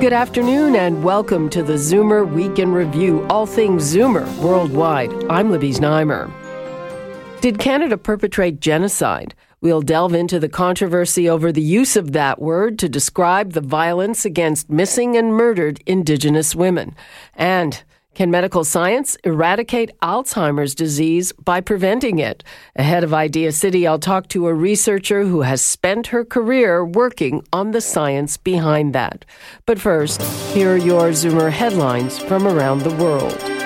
Good afternoon and welcome to the Zoomer Week in Review, all things Zoomer worldwide. I'm Libby Znaimer. Did Canada perpetrate genocide? We'll delve into the controversy over the use of that word to describe the violence against missing and murdered Indigenous women. And can medical science eradicate Alzheimer's disease by preventing it? Ahead of Idea City, I'll talk to a researcher who has spent her career working on the science behind that. But first, here are your Zoomer headlines from around the world.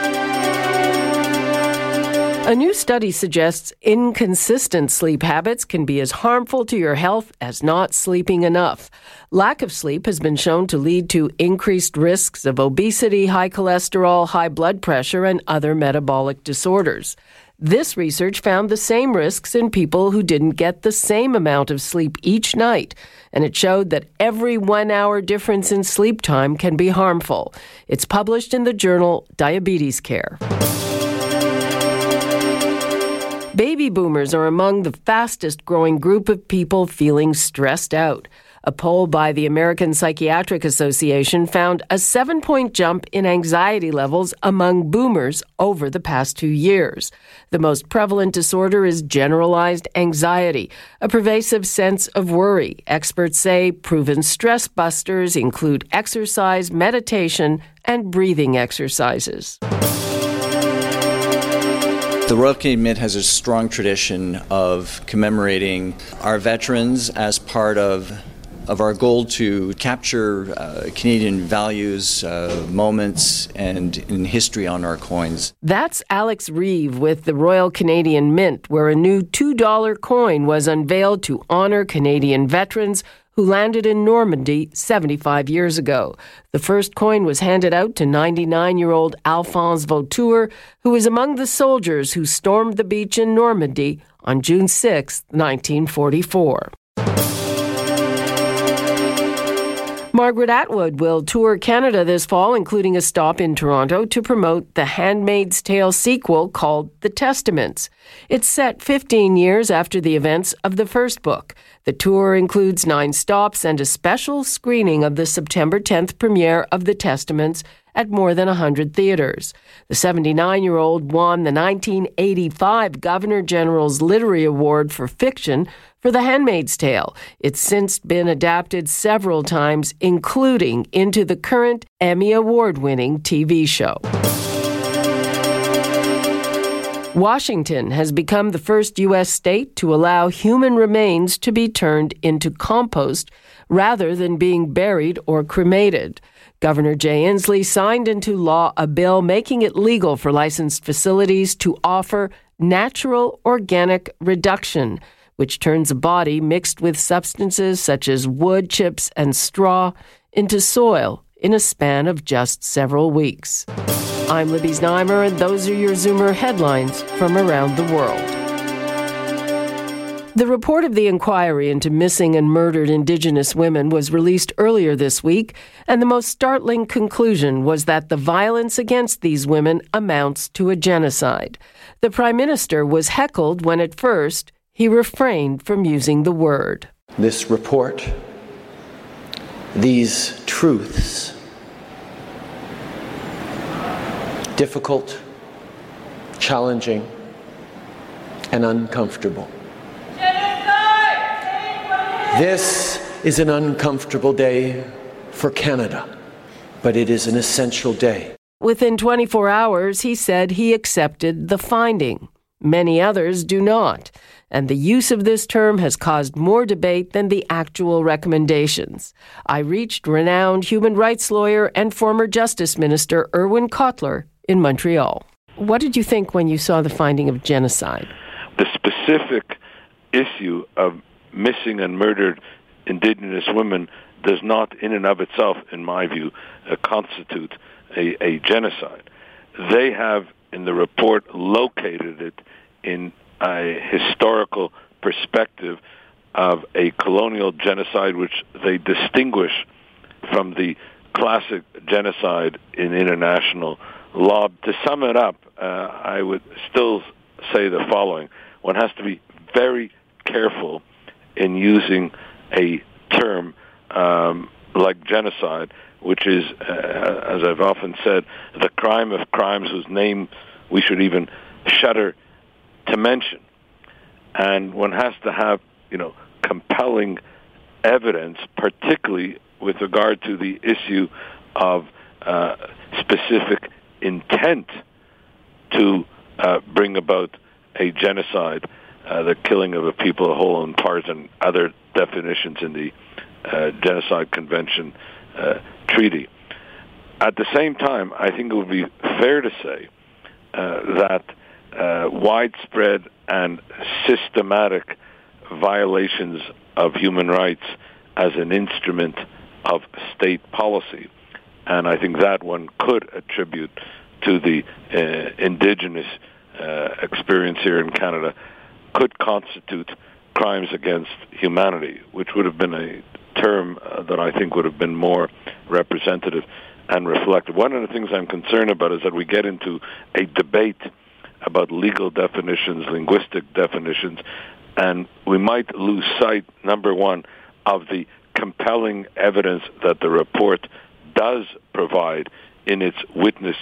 A new study suggests inconsistent sleep habits can be as harmful to your health as not sleeping enough. Lack of sleep has been shown to lead to increased risks of obesity, high cholesterol, high blood pressure, and other metabolic disorders. This research found the same risks in people who didn't get the same amount of sleep each night, and it showed that every one hour difference in sleep time can be harmful. It's published in the journal Diabetes Care. Baby boomers are among the fastest growing group of people feeling stressed out. A poll by the American Psychiatric Association found a seven point jump in anxiety levels among boomers over the past two years. The most prevalent disorder is generalized anxiety, a pervasive sense of worry. Experts say proven stress busters include exercise, meditation, and breathing exercises. The Royal Canadian Mint has a strong tradition of commemorating our veterans as part of of our goal to capture uh, Canadian values, uh, moments, and in history on our coins. That's Alex Reeve with the Royal Canadian Mint, where a new $2 coin was unveiled to honor Canadian veterans who landed in Normandy 75 years ago. The first coin was handed out to 99 year old Alphonse Vautour, who was among the soldiers who stormed the beach in Normandy on June 6, 1944. Margaret Atwood will tour Canada this fall, including a stop in Toronto to promote the Handmaid's Tale sequel called The Testaments. It's set 15 years after the events of the first book. The tour includes nine stops and a special screening of the September 10th premiere of The Testaments at more than 100 theaters. The 79 year old won the 1985 Governor General's Literary Award for Fiction for The Handmaid's Tale. It's since been adapted several times, including into the current Emmy Award winning TV show. Washington has become the first U.S. state to allow human remains to be turned into compost rather than being buried or cremated. Governor Jay Inslee signed into law a bill making it legal for licensed facilities to offer natural organic reduction, which turns a body mixed with substances such as wood chips and straw into soil in a span of just several weeks. I'm Libby Znaimer, and those are your Zoomer headlines from around the world. The report of the inquiry into missing and murdered Indigenous women was released earlier this week, and the most startling conclusion was that the violence against these women amounts to a genocide. The Prime Minister was heckled when at first he refrained from using the word. This report, these truths, difficult, challenging, and uncomfortable. This is an uncomfortable day for Canada, but it is an essential day. Within 24 hours, he said he accepted the finding. Many others do not, and the use of this term has caused more debate than the actual recommendations. I reached renowned human rights lawyer and former Justice Minister Irwin Cotler in Montreal. What did you think when you saw the finding of genocide? The specific issue of missing and murdered indigenous women does not, in and of itself, in my view, uh, constitute a, a genocide. They have, in the report, located it in a historical perspective of a colonial genocide, which they distinguish from the classic genocide in international law. To sum it up, uh, I would still say the following. One has to be very careful in using a term um, like genocide, which is, uh, as I've often said, the crime of crimes whose name we should even shudder to mention. And one has to have, you know, compelling evidence, particularly with regard to the issue of uh, specific intent to uh, bring about a genocide, uh, the killing of a people whole in parts, and other definitions in the uh, Genocide Convention uh, Treaty. At the same time, I think it would be fair to say uh, that uh, widespread and systematic violations of human rights as an instrument of state policy. And I think that one could attribute to the uh, indigenous experience here in Canada could constitute crimes against humanity, which would have been a term uh, that I think would have been more representative and reflective. One of the things I'm concerned about is that we get into a debate about legal definitions, linguistic definitions, and we might lose sight, number one, of the compelling evidence that the report does provide in its witness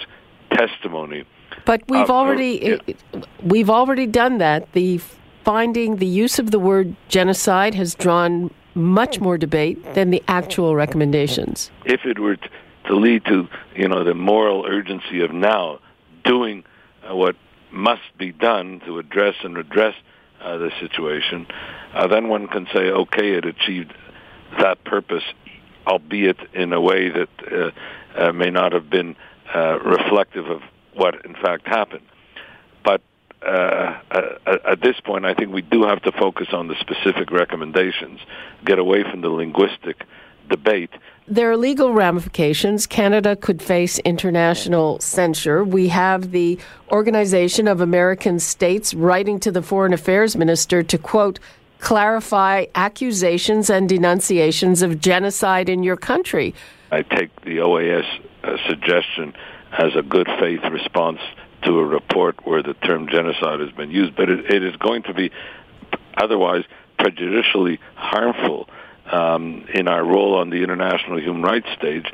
testimony. But we've uh, already yeah. we've already done that. The finding the use of the word genocide has drawn much more debate than the actual recommendations. If it were to lead to, you know, the moral urgency of now doing uh, what must be done to address and redress uh, the situation, uh, then one can say, okay, it achieved that purpose, albeit in a way that uh, uh, may not have been uh, reflective of what in fact happened. But uh, at, at this point, I think we do have to focus on the specific recommendations, get away from the linguistic debate. There are legal ramifications. Canada could face international censure. We have the Organization of American States writing to the Foreign Affairs Minister to, quote, clarify accusations and denunciations of genocide in your country. I take the OAS uh, suggestion as a good faith response to a report where the term genocide has been used, but it, it is going to be otherwise prejudicially harmful um, in our role on the international human rights stage,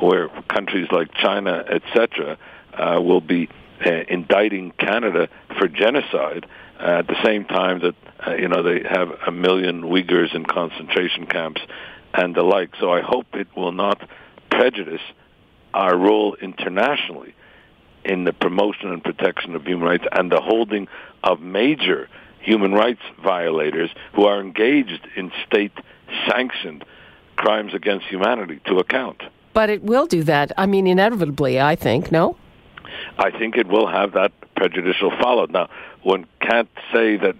where countries like China, etc., uh, will be uh, indicting Canada for genocide uh, at the same time that uh, you know they have a million Uyghurs in concentration camps and the like. So I hope it will not prejudice our role internationally in the promotion and protection of human rights and the holding of major human rights violators who are engaged in state sanctioned crimes against humanity to account. But it will do that. I mean, inevitably, I think, no? I think it will have that prejudicial follow. Now, one can't say that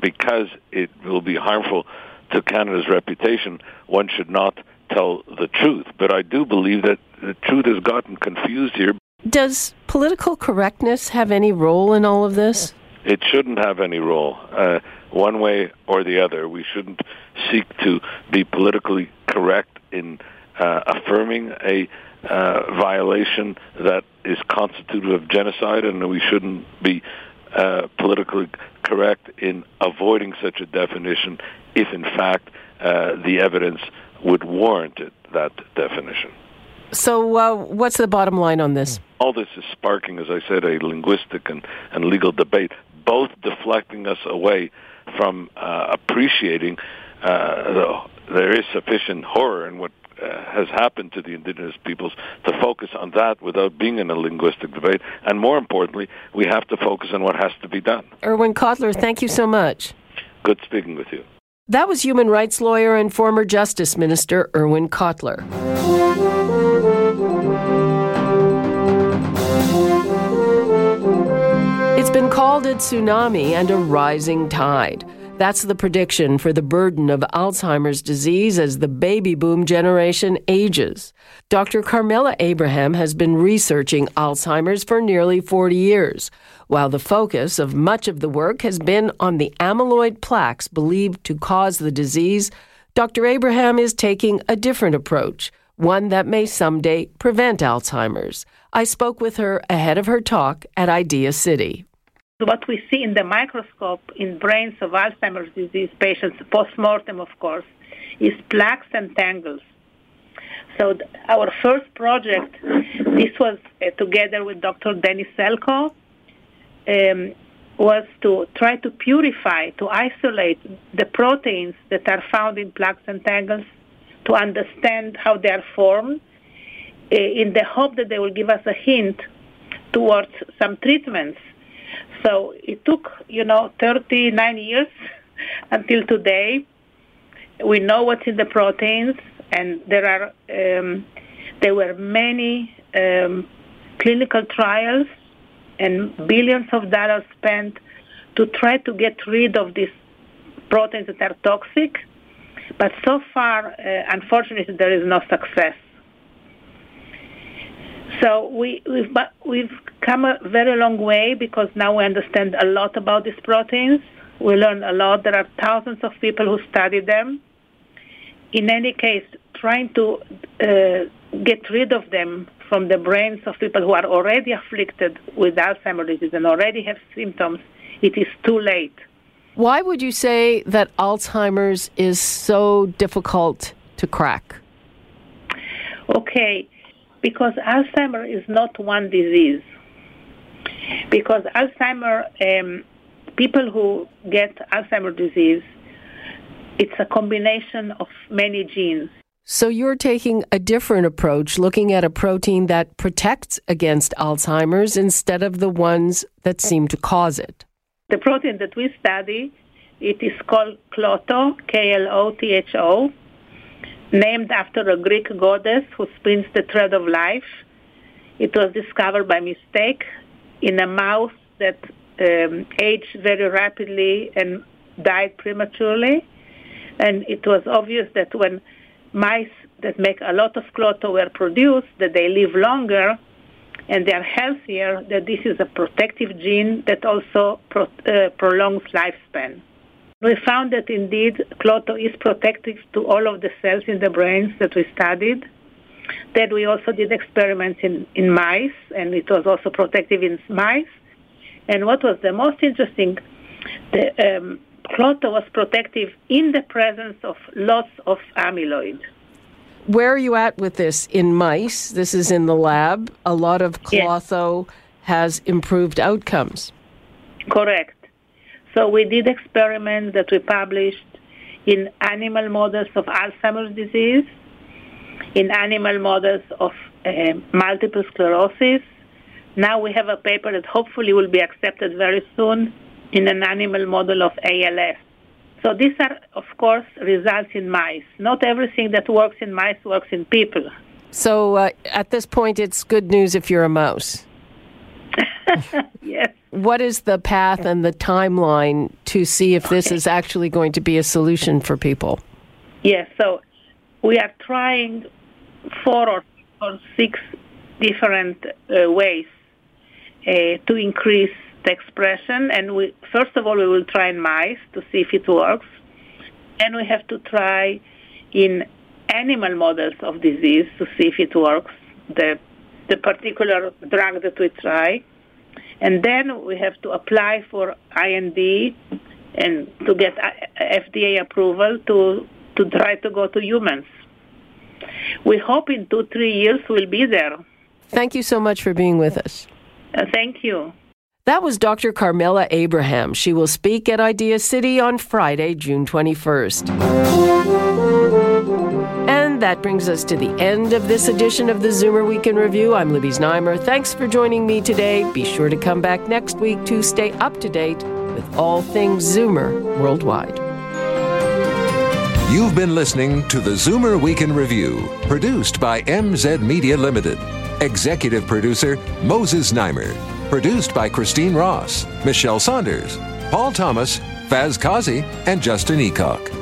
because it will be harmful to Canada's reputation, one should not tell the truth. But I do believe that the truth has gotten confused here. Does political correctness have any role in all of this? It shouldn't have any role, uh, one way or the other. We shouldn't seek to be politically correct in uh, affirming a uh, violation that is constitutive of genocide, and we shouldn't be uh, politically correct in avoiding such a definition if, in fact, uh, the evidence would warrant it, that definition. So, uh, what's the bottom line on this? All this is sparking, as I said, a linguistic and, and legal debate, both deflecting us away from uh, appreciating uh, the, there is sufficient horror in what uh, has happened to the indigenous peoples to focus on that without being in a linguistic debate. And more importantly, we have to focus on what has to be done. Irwin Cotler, thank you so much. Good speaking with you. That was human rights lawyer and former Justice Minister Irwin Cotler. Called a tsunami and a rising tide. That's the prediction for the burden of Alzheimer's disease as the baby boom generation ages. Dr. Carmela Abraham has been researching Alzheimer's for nearly 40 years, while the focus of much of the work has been on the amyloid plaques believed to cause the disease. Dr. Abraham is taking a different approach, one that may someday prevent Alzheimer's. I spoke with her ahead of her talk at Idea City what we see in the microscope in brains of Alzheimer's disease patients, post-mortem of course, is plaques and tangles. So th- our first project, this was uh, together with Dr. Dennis Selkoe, um, was to try to purify, to isolate the proteins that are found in plaques and tangles, to understand how they are formed, uh, in the hope that they will give us a hint towards some treatments so it took, you know, 39 years until today. We know what's in the proteins, and there are um, there were many um, clinical trials and billions of dollars spent to try to get rid of these proteins that are toxic. But so far, uh, unfortunately, there is no success. So we, we've, we've come a very long way because now we understand a lot about these proteins. We learn a lot. There are thousands of people who study them. In any case, trying to uh, get rid of them from the brains of people who are already afflicted with Alzheimer's disease and already have symptoms, it is too late. Why would you say that Alzheimer's is so difficult to crack? Okay, because Alzheimer is not one disease. Because Alzheimer, um, people who get Alzheimer disease, it's a combination of many genes. So you're taking a different approach, looking at a protein that protects against Alzheimer's instead of the ones that seem to cause it. The protein that we study, it is called Klotho, K-L-O-T-H-O named after a Greek goddess who spins the thread of life. It was discovered by mistake in a mouse that um, aged very rapidly and died prematurely. And it was obvious that when mice that make a lot of Klotho were produced, that they live longer and they are healthier, that this is a protective gene that also pro- uh, prolongs lifespan. We found that indeed Klotho is protective to all of the cells in the brains that we studied. Then we also did experiments in, in mice, and it was also protective in mice. And what was the most interesting, the um, Klotho was protective in the presence of lots of amyloid. Where are you at with this in mice? This is in the lab. A lot of Klotho yes. has improved outcomes. Correct. So we did experiments that we published in animal models of Alzheimer's disease, in animal models of uh, multiple sclerosis. Now we have a paper that hopefully will be accepted very soon in an animal model of ALS. So these are, of course, results in mice. Not everything that works in mice works in people. So uh, at this point, it's good news if you're a mouse. yes. What is the path and the timeline to see if this is actually going to be a solution for people? Yes, so we are trying four or, or six different uh, ways uh, to increase the expression. And we, first of all, we will try in mice to see if it works. And we have to try in animal models of disease to see if it works, the, the particular drug that we try. And then we have to apply for IND and to get FDA approval to, to try to go to humans. We hope in two, three years we'll be there. Thank you so much for being with us. Uh, thank you. That was Dr. Carmela Abraham. She will speak at Idea City on Friday, June 21st. That brings us to the end of this edition of the Zoomer Week in Review. I'm Libby Znaimer. Thanks for joining me today. Be sure to come back next week to stay up to date with all things Zoomer worldwide. You've been listening to the Zoomer Week in Review, produced by MZ Media Limited. Executive producer Moses Znaimer. Produced by Christine Ross, Michelle Saunders, Paul Thomas, Faz Kazi, and Justin Eacock.